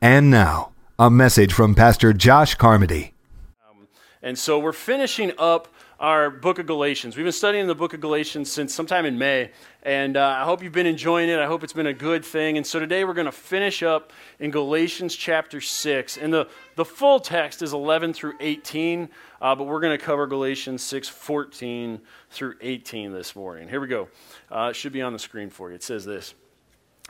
And now, a message from Pastor Josh Carmody. And so we're finishing up our book of Galatians. We've been studying the book of Galatians since sometime in May, and uh, I hope you've been enjoying it. I hope it's been a good thing. And so today we're going to finish up in Galatians chapter 6. And the, the full text is 11 through 18, uh, but we're going to cover Galatians 6 14 through 18 this morning. Here we go. Uh, it should be on the screen for you. It says this.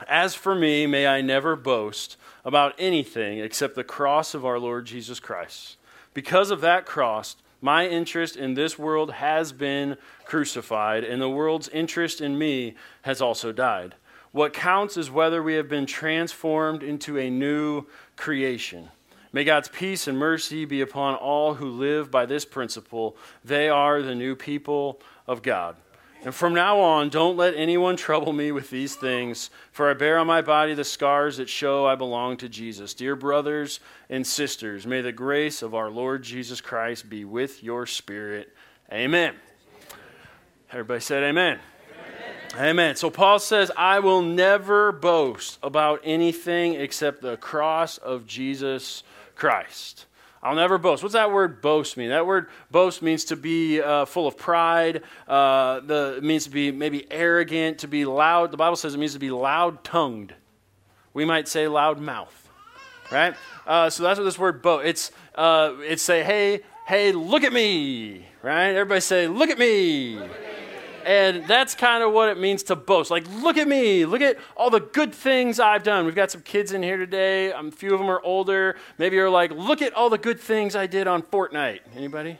As for me, may I never boast about anything except the cross of our Lord Jesus Christ. Because of that cross, my interest in this world has been crucified, and the world's interest in me has also died. What counts is whether we have been transformed into a new creation. May God's peace and mercy be upon all who live by this principle. They are the new people of God. And from now on, don't let anyone trouble me with these things, for I bear on my body the scars that show I belong to Jesus. Dear brothers and sisters, may the grace of our Lord Jesus Christ be with your spirit. Amen. Everybody said amen. Amen. amen. So Paul says, I will never boast about anything except the cross of Jesus Christ. I'll never boast. What's that word boast mean? That word boast means to be uh, full of pride. Uh, the, it means to be maybe arrogant, to be loud. The Bible says it means to be loud tongued. We might say loud mouth, right? Uh, so that's what this word boast. It's uh, it's say, hey, hey, look at me, right? Everybody say, look at me. Look at me. And that's kind of what it means to boast. Like, look at me. Look at all the good things I've done. We've got some kids in here today. Um, a few of them are older. Maybe you're like, look at all the good things I did on Fortnite. Anybody?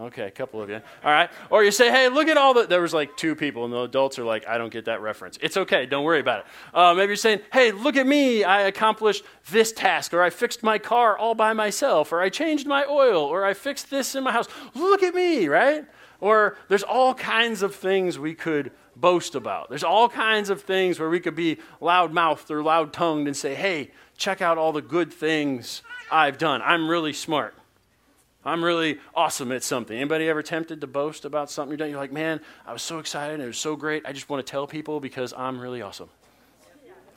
Okay, a couple of you. All right. Or you say, hey, look at all the. There was like two people, and the adults are like, I don't get that reference. It's okay. Don't worry about it. Uh, maybe you're saying, hey, look at me. I accomplished this task, or I fixed my car all by myself, or I changed my oil, or I fixed this in my house. Look at me, right? Or there's all kinds of things we could boast about. There's all kinds of things where we could be loud mouthed or loud tongued and say, hey, check out all the good things I've done. I'm really smart. I'm really awesome at something. Anybody ever tempted to boast about something you've done? You're like, man, I was so excited. It was so great. I just want to tell people because I'm really awesome.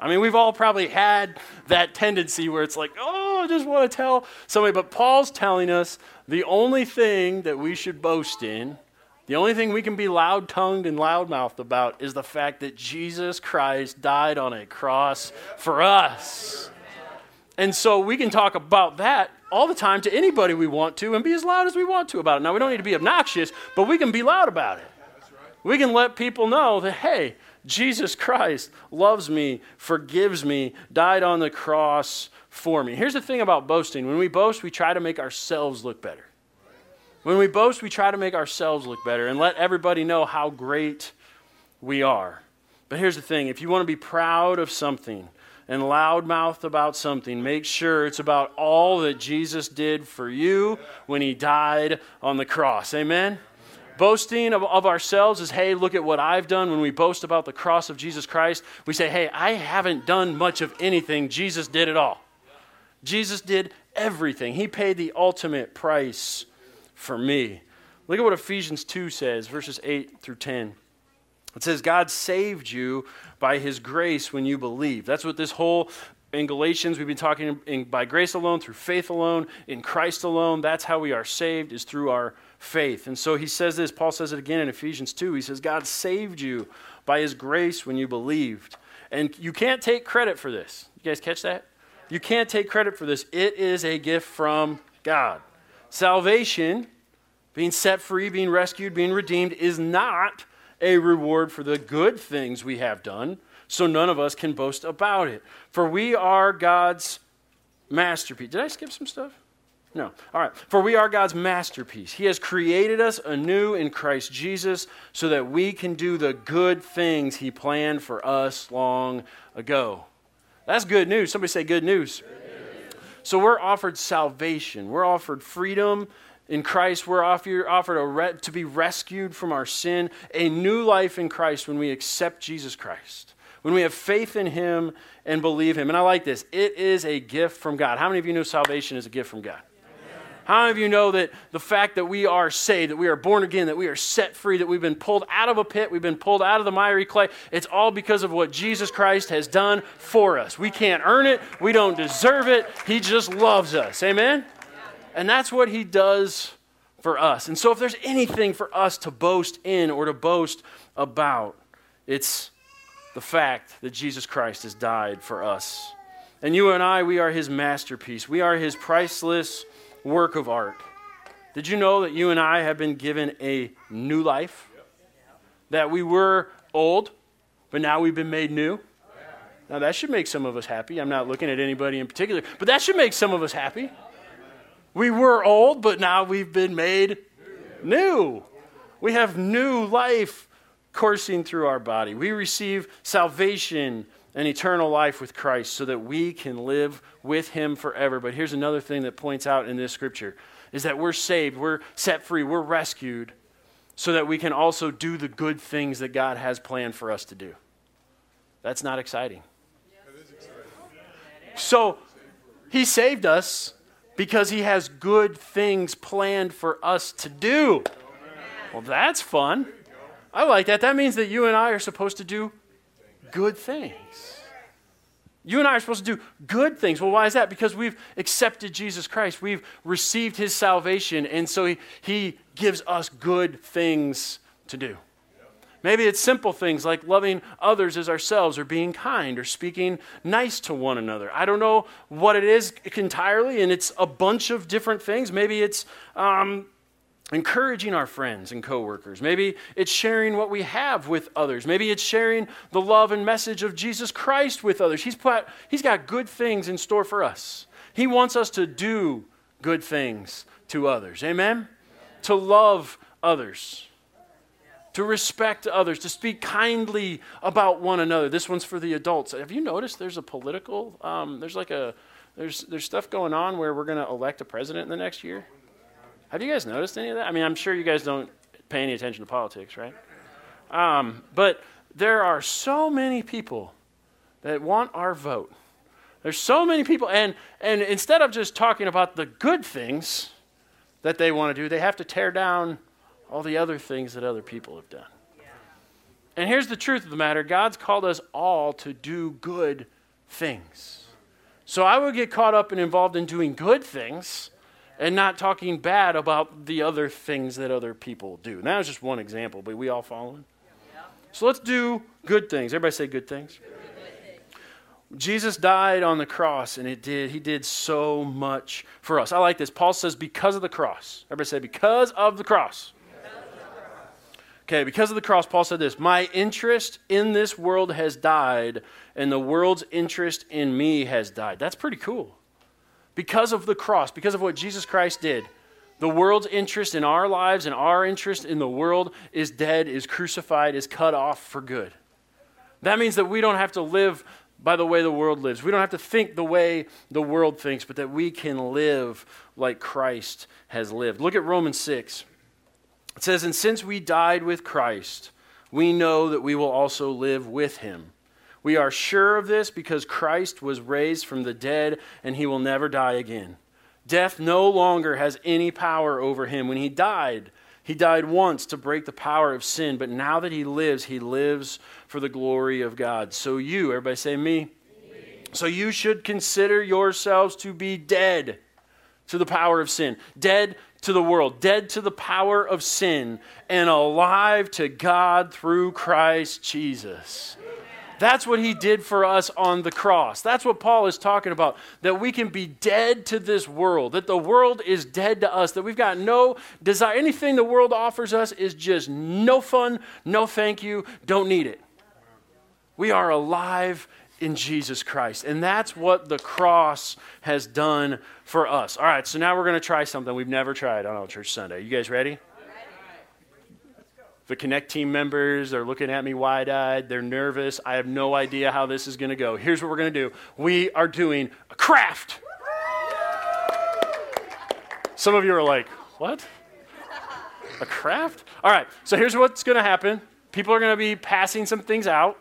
I mean, we've all probably had that tendency where it's like, oh, I just want to tell somebody. But Paul's telling us the only thing that we should boast in the only thing we can be loud tongued and loud mouthed about is the fact that Jesus Christ died on a cross for us. And so we can talk about that all the time to anybody we want to and be as loud as we want to about it. Now, we don't need to be obnoxious, but we can be loud about it. We can let people know that, hey, Jesus Christ loves me, forgives me, died on the cross for me. Here's the thing about boasting when we boast, we try to make ourselves look better. When we boast, we try to make ourselves look better and let everybody know how great we are. But here's the thing if you want to be proud of something and loudmouthed about something, make sure it's about all that Jesus did for you when he died on the cross. Amen? Boasting of, of, ourselves is, hey, look at what I've done. When we boast about the cross of Jesus Christ, we say, hey, I haven't done much of anything. Jesus did it all. Jesus did everything. He paid the ultimate price for me. Look at what Ephesians 2 says, verses 8 through 10. It says, God saved you by his grace when you believe. That's what this whole in Galatians, we've been talking in, by grace alone, through faith alone, in Christ alone. That's how we are saved, is through our faith. And so he says this, Paul says it again in Ephesians 2. He says, God saved you by his grace when you believed. And you can't take credit for this. You guys catch that? You can't take credit for this. It is a gift from God. Salvation, being set free, being rescued, being redeemed, is not a reward for the good things we have done, so none of us can boast about it. For we are God's masterpiece. Did I skip some stuff? No. All right. For we are God's masterpiece. He has created us anew in Christ Jesus so that we can do the good things He planned for us long ago. That's good news. Somebody say good news. Good news. So we're offered salvation, we're offered freedom. In Christ, we're offered re- to be rescued from our sin, a new life in Christ when we accept Jesus Christ, when we have faith in Him and believe Him. And I like this it is a gift from God. How many of you know salvation is a gift from God? How many of you know that the fact that we are saved, that we are born again, that we are set free, that we've been pulled out of a pit, we've been pulled out of the miry clay, it's all because of what Jesus Christ has done for us. We can't earn it, we don't deserve it. He just loves us. Amen? And that's what He does for us. And so, if there's anything for us to boast in or to boast about, it's the fact that Jesus Christ has died for us. And you and I, we are His masterpiece, we are His priceless work of art. Did you know that you and I have been given a new life? That we were old, but now we've been made new? Now, that should make some of us happy. I'm not looking at anybody in particular, but that should make some of us happy. We were old, but now we've been made new. We have new life coursing through our body. We receive salvation and eternal life with Christ so that we can live with him forever. But here's another thing that points out in this scripture is that we're saved, we're set free, we're rescued so that we can also do the good things that God has planned for us to do. That's not exciting. So, he saved us because he has good things planned for us to do. Well, that's fun. I like that. That means that you and I are supposed to do good things. You and I are supposed to do good things. Well, why is that? Because we've accepted Jesus Christ. We've received his salvation, and so he, he gives us good things to do. Maybe it's simple things like loving others as ourselves, or being kind, or speaking nice to one another. I don't know what it is entirely, and it's a bunch of different things. Maybe it's um, encouraging our friends and coworkers. Maybe it's sharing what we have with others. Maybe it's sharing the love and message of Jesus Christ with others. He's, put, he's got good things in store for us. He wants us to do good things to others. Amen? To love others. To respect others, to speak kindly about one another. This one's for the adults. Have you noticed there's a political, um, there's like a, there's, there's stuff going on where we're going to elect a president in the next year? Have you guys noticed any of that? I mean, I'm sure you guys don't pay any attention to politics, right? Um, but there are so many people that want our vote. There's so many people, and, and instead of just talking about the good things that they want to do, they have to tear down all the other things that other people have done. And here's the truth of the matter God's called us all to do good things. So I would get caught up and involved in doing good things and not talking bad about the other things that other people do. And that was just one example, but we all following? So let's do good things. Everybody say good things. Jesus died on the cross, and it did. He did so much for us. I like this. Paul says, because of the cross. Everybody say, because of the cross. Okay, because of the cross, Paul said this My interest in this world has died, and the world's interest in me has died. That's pretty cool because of the cross, because of what Jesus Christ did, the world's interest in our lives and our interest in the world is dead, is crucified, is cut off for good. That means that we don't have to live by the way the world lives. We don't have to think the way the world thinks, but that we can live like Christ has lived. Look at Romans 6. It says, And since we died with Christ, we know that we will also live with him. We are sure of this because Christ was raised from the dead and he will never die again. Death no longer has any power over him. When he died, he died once to break the power of sin, but now that he lives, he lives for the glory of God. So you, everybody say me. me. So you should consider yourselves to be dead to the power of sin, dead to the world, dead to the power of sin, and alive to God through Christ Jesus. That's what he did for us on the cross. That's what Paul is talking about. That we can be dead to this world, that the world is dead to us, that we've got no desire. Anything the world offers us is just no fun, no thank you, don't need it. We are alive in Jesus Christ. And that's what the cross has done for us. All right, so now we're going to try something we've never tried on All Church Sunday. You guys ready? The Connect team members are looking at me wide eyed. They're nervous. I have no idea how this is going to go. Here's what we're going to do we are doing a craft. Some of you are like, what? A craft? All right, so here's what's going to happen people are going to be passing some things out.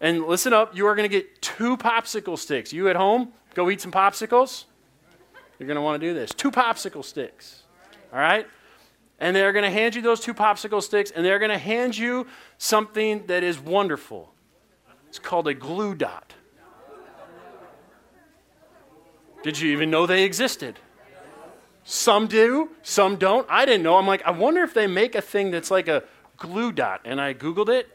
And listen up, you are going to get two popsicle sticks. You at home, go eat some popsicles. you're going to want to do this. Two popsicle sticks. All right? And they're going to hand you those two popsicle sticks, and they're going to hand you something that is wonderful. It's called a glue dot. Did you even know they existed? Some do, some don't. I didn't know. I'm like, I wonder if they make a thing that's like a glue dot. And I Googled it.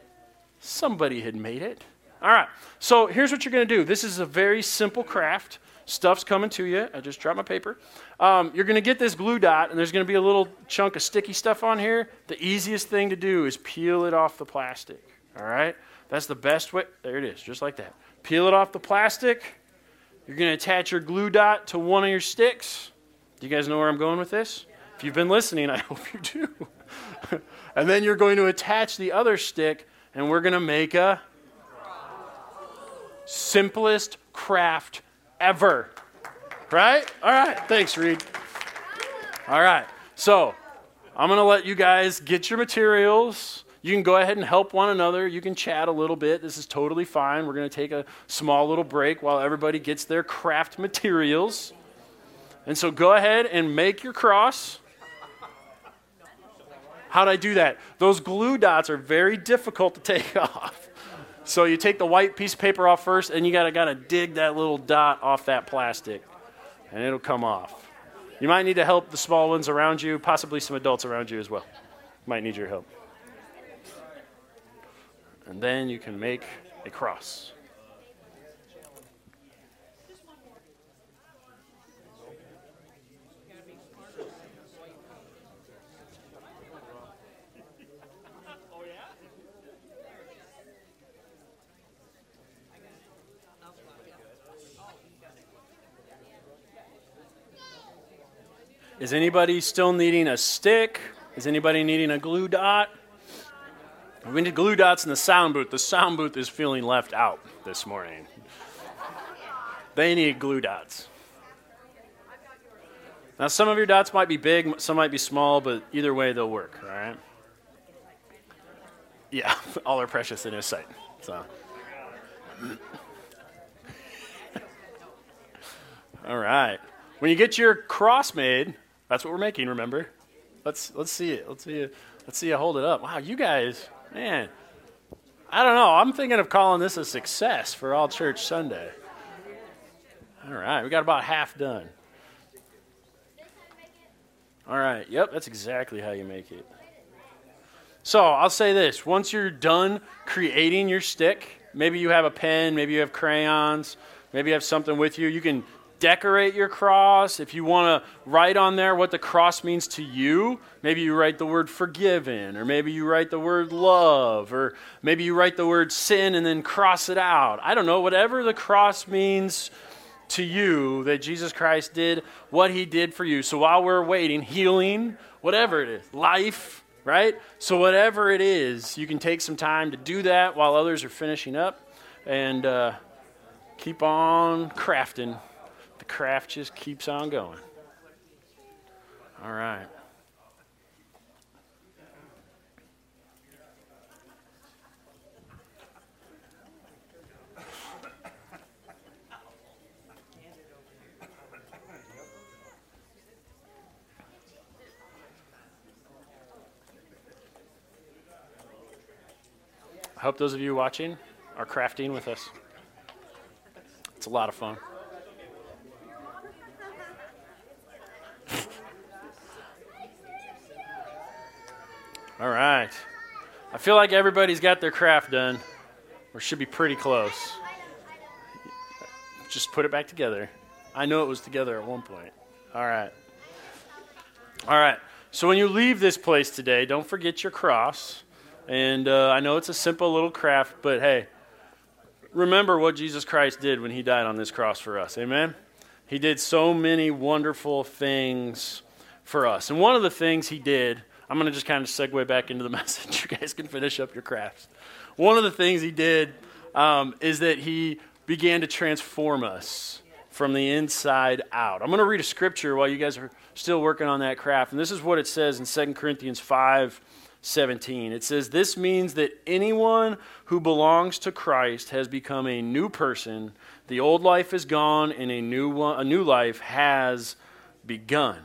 Somebody had made it. All right. So here's what you're going to do this is a very simple craft. Stuff's coming to you. I just dropped my paper. Um, you're going to get this glue dot, and there's going to be a little chunk of sticky stuff on here. The easiest thing to do is peel it off the plastic. All right? That's the best way. There it is, just like that. Peel it off the plastic. You're going to attach your glue dot to one of your sticks. Do you guys know where I'm going with this? If you've been listening, I hope you do. and then you're going to attach the other stick, and we're going to make a simplest craft ever. Right? All right. Thanks, Reed. All right. So I'm going to let you guys get your materials. You can go ahead and help one another. You can chat a little bit. This is totally fine. We're going to take a small little break while everybody gets their craft materials. And so go ahead and make your cross. How'd I do that? Those glue dots are very difficult to take off. So you take the white piece of paper off first, and you gotta gotta dig that little dot off that plastic, and it'll come off. You might need to help the small ones around you, possibly some adults around you as well. Might need your help. And then you can make a cross. Is anybody still needing a stick? Is anybody needing a glue dot? We need glue dots in the sound booth. The sound booth is feeling left out this morning. They need glue dots. Now, some of your dots might be big, some might be small, but either way, they'll work, all right? Yeah, all are precious in His sight. So. all right. When you get your cross made, that's what we're making, remember? Let's let's see it. Let's see it. Let's see you hold it up. Wow, you guys, man. I don't know. I'm thinking of calling this a success for all church Sunday. All right, we got about half done. All right, yep, that's exactly how you make it. So I'll say this once you're done creating your stick, maybe you have a pen, maybe you have crayons, maybe you have something with you, you can decorate your cross, if you want to write on there what the cross means to you, maybe you write the word forgiven, or maybe you write the word love, or maybe you write the word sin and then cross it out. I don't know, whatever the cross means to you that Jesus Christ did what he did for you. So while we're waiting, healing, whatever it is, life, right? So whatever it is, you can take some time to do that while others are finishing up and uh, keep on crafting the craft just keeps on going. All right. I hope those of you watching are crafting with us. It's a lot of fun. All right. I feel like everybody's got their craft done, or should be pretty close. Just put it back together. I know it was together at one point. All right. All right. So when you leave this place today, don't forget your cross. And uh, I know it's a simple little craft, but hey, remember what Jesus Christ did when he died on this cross for us. Amen? He did so many wonderful things for us. And one of the things he did I'm going to just kind of segue back into the message. You guys can finish up your crafts. One of the things he did um, is that he began to transform us from the inside out. I'm going to read a scripture while you guys are still working on that craft. And this is what it says in 2 Corinthians 5 17. It says, This means that anyone who belongs to Christ has become a new person. The old life is gone, and a new, one, a new life has begun.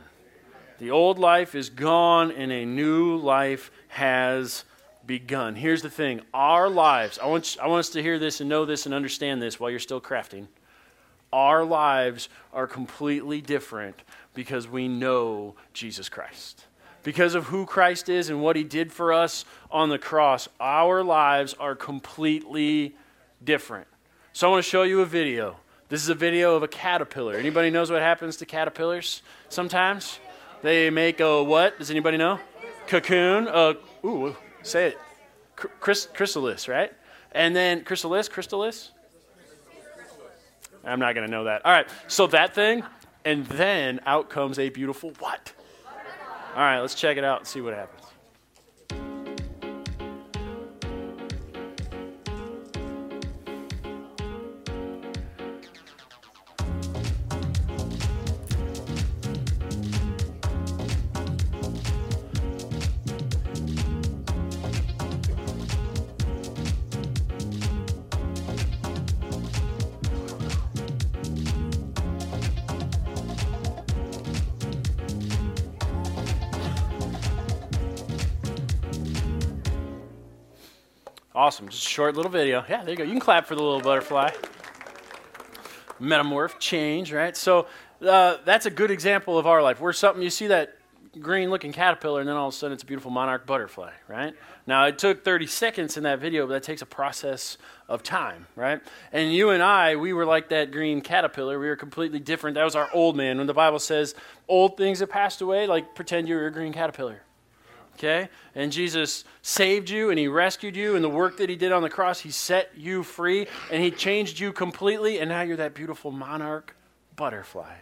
The old life is gone and a new life has begun. Here's the thing our lives, I want, I want us to hear this and know this and understand this while you're still crafting. Our lives are completely different because we know Jesus Christ. Because of who Christ is and what he did for us on the cross, our lives are completely different. So I want to show you a video. This is a video of a caterpillar. Anybody knows what happens to caterpillars sometimes? They make a what? Does anybody know? Cocoon. Uh, ooh, say it. Chris, chrysalis, right? And then chrysalis, chrysalis. I'm not going to know that. All right, so that thing, and then out comes a beautiful what? All right, let's check it out and see what happens. Awesome. Just a short little video. Yeah, there you go. You can clap for the little butterfly. Metamorph, change, right? So uh, that's a good example of our life. Where something, you see that green looking caterpillar, and then all of a sudden it's a beautiful monarch butterfly, right? Now, it took 30 seconds in that video, but that takes a process of time, right? And you and I, we were like that green caterpillar. We were completely different. That was our old man. When the Bible says old things have passed away, like pretend you were a green caterpillar, Okay? And Jesus saved you and he rescued you, and the work that he did on the cross, he set you free and he changed you completely, and now you're that beautiful monarch butterfly.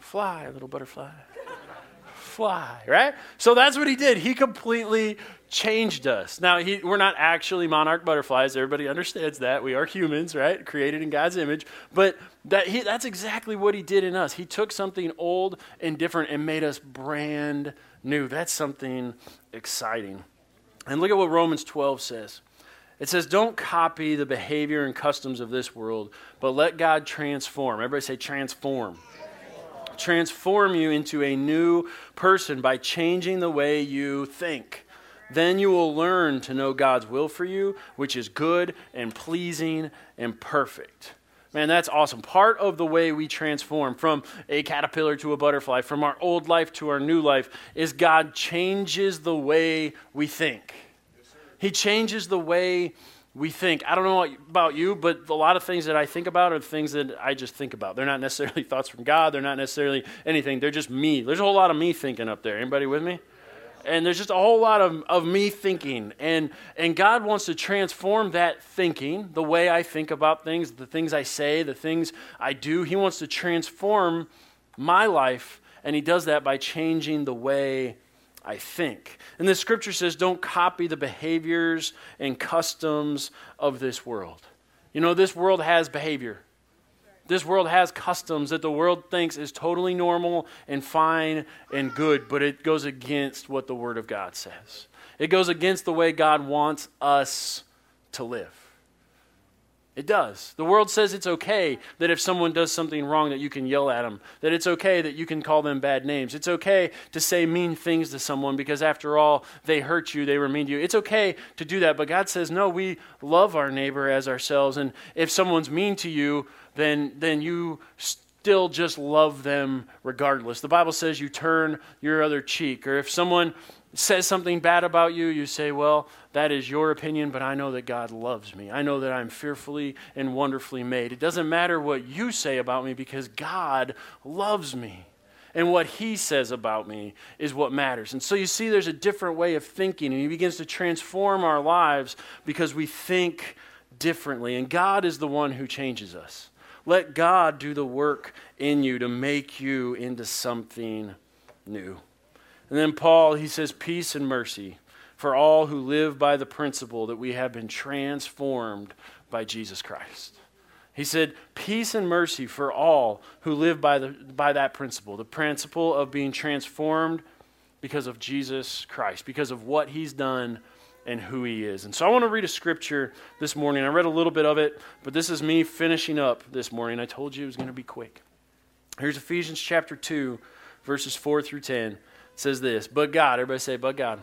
Fly, little butterfly. Fly, right? So that's what he did. He completely changed us. Now, he, we're not actually monarch butterflies. Everybody understands that. We are humans, right? Created in God's image. But that he, that's exactly what he did in us. He took something old and different and made us brand new. That's something exciting. And look at what Romans 12 says. It says, Don't copy the behavior and customs of this world, but let God transform. Everybody say, transform. Transform you into a new person by changing the way you think. Then you will learn to know God's will for you, which is good and pleasing and perfect. Man, that's awesome. Part of the way we transform from a caterpillar to a butterfly, from our old life to our new life, is God changes the way we think. He changes the way we think. I don't know about you, but a lot of things that I think about are things that I just think about. They're not necessarily thoughts from God. They're not necessarily anything. They're just me. There's a whole lot of me thinking up there. Anybody with me? And there's just a whole lot of, of me thinking. And and god wants to transform that thinking the way i think about things the things i say the things i do. He wants to transform my life and he does that by changing the way i think. And the scripture says don't copy the behaviors and customs of this world. You know this world has behavior this world has customs that the world thinks is totally normal and fine and good, but it goes against what the Word of God says. It goes against the way God wants us to live. It does. The world says it's okay that if someone does something wrong that you can yell at them, that it's okay that you can call them bad names. It's okay to say mean things to someone because after all, they hurt you, they were mean to you. It's okay to do that, but God says, "No, we love our neighbor as ourselves, and if someone's mean to you, then, then you still just love them regardless. The Bible says you turn your other cheek. Or if someone says something bad about you, you say, Well, that is your opinion, but I know that God loves me. I know that I'm fearfully and wonderfully made. It doesn't matter what you say about me because God loves me. And what he says about me is what matters. And so you see, there's a different way of thinking, and he begins to transform our lives because we think differently. And God is the one who changes us. Let God do the work in you to make you into something new. And then Paul, he says, Peace and mercy for all who live by the principle that we have been transformed by Jesus Christ. He said, Peace and mercy for all who live by, the, by that principle, the principle of being transformed because of Jesus Christ, because of what he's done and who he is. And so I want to read a scripture this morning. I read a little bit of it, but this is me finishing up this morning. I told you it was going to be quick. Here's Ephesians chapter 2, verses 4 through 10. It says this But God, everybody say, But God.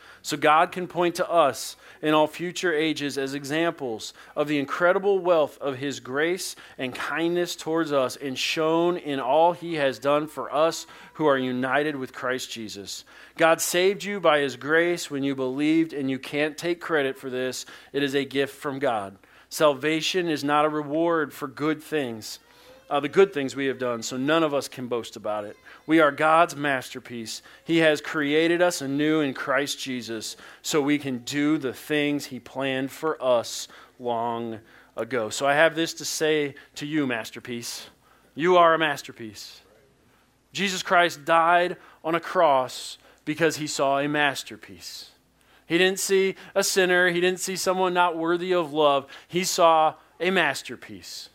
So God can point to us in all future ages as examples of the incredible wealth of his grace and kindness towards us and shown in all he has done for us who are united with Christ Jesus. God saved you by his grace when you believed, and you can't take credit for this. It is a gift from God. Salvation is not a reward for good things, uh, the good things we have done, so none of us can boast about it. We are God's masterpiece. He has created us anew in Christ Jesus so we can do the things He planned for us long ago. So I have this to say to you, masterpiece. You are a masterpiece. Jesus Christ died on a cross because He saw a masterpiece. He didn't see a sinner. He didn't see someone not worthy of love. He saw a masterpiece.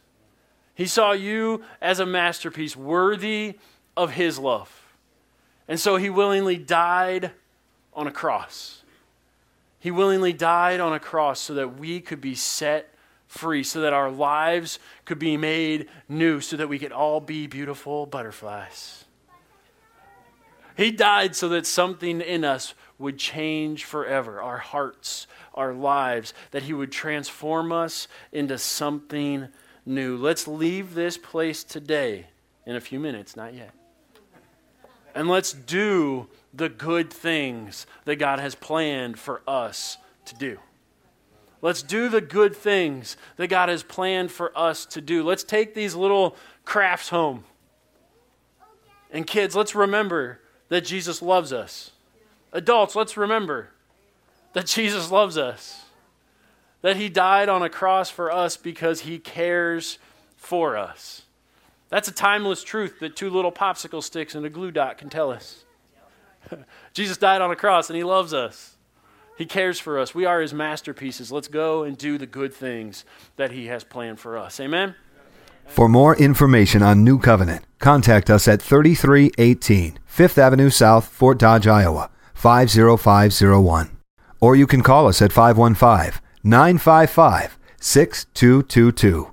He saw you as a masterpiece worthy of his love. And so he willingly died on a cross. He willingly died on a cross so that we could be set free, so that our lives could be made new, so that we could all be beautiful butterflies. He died so that something in us would change forever our hearts, our lives, that He would transform us into something new. Let's leave this place today in a few minutes, not yet. And let's do the good things that God has planned for us to do. Let's do the good things that God has planned for us to do. Let's take these little crafts home. And kids, let's remember that Jesus loves us. Adults, let's remember that Jesus loves us, that He died on a cross for us because He cares for us. That's a timeless truth that two little popsicle sticks and a glue dot can tell us. Jesus died on a cross and He loves us. He cares for us. We are His masterpieces. Let's go and do the good things that He has planned for us. Amen. For more information on New Covenant, contact us at 3318 Fifth Avenue South, Fort Dodge, Iowa 50501. Or you can call us at 515 955 6222.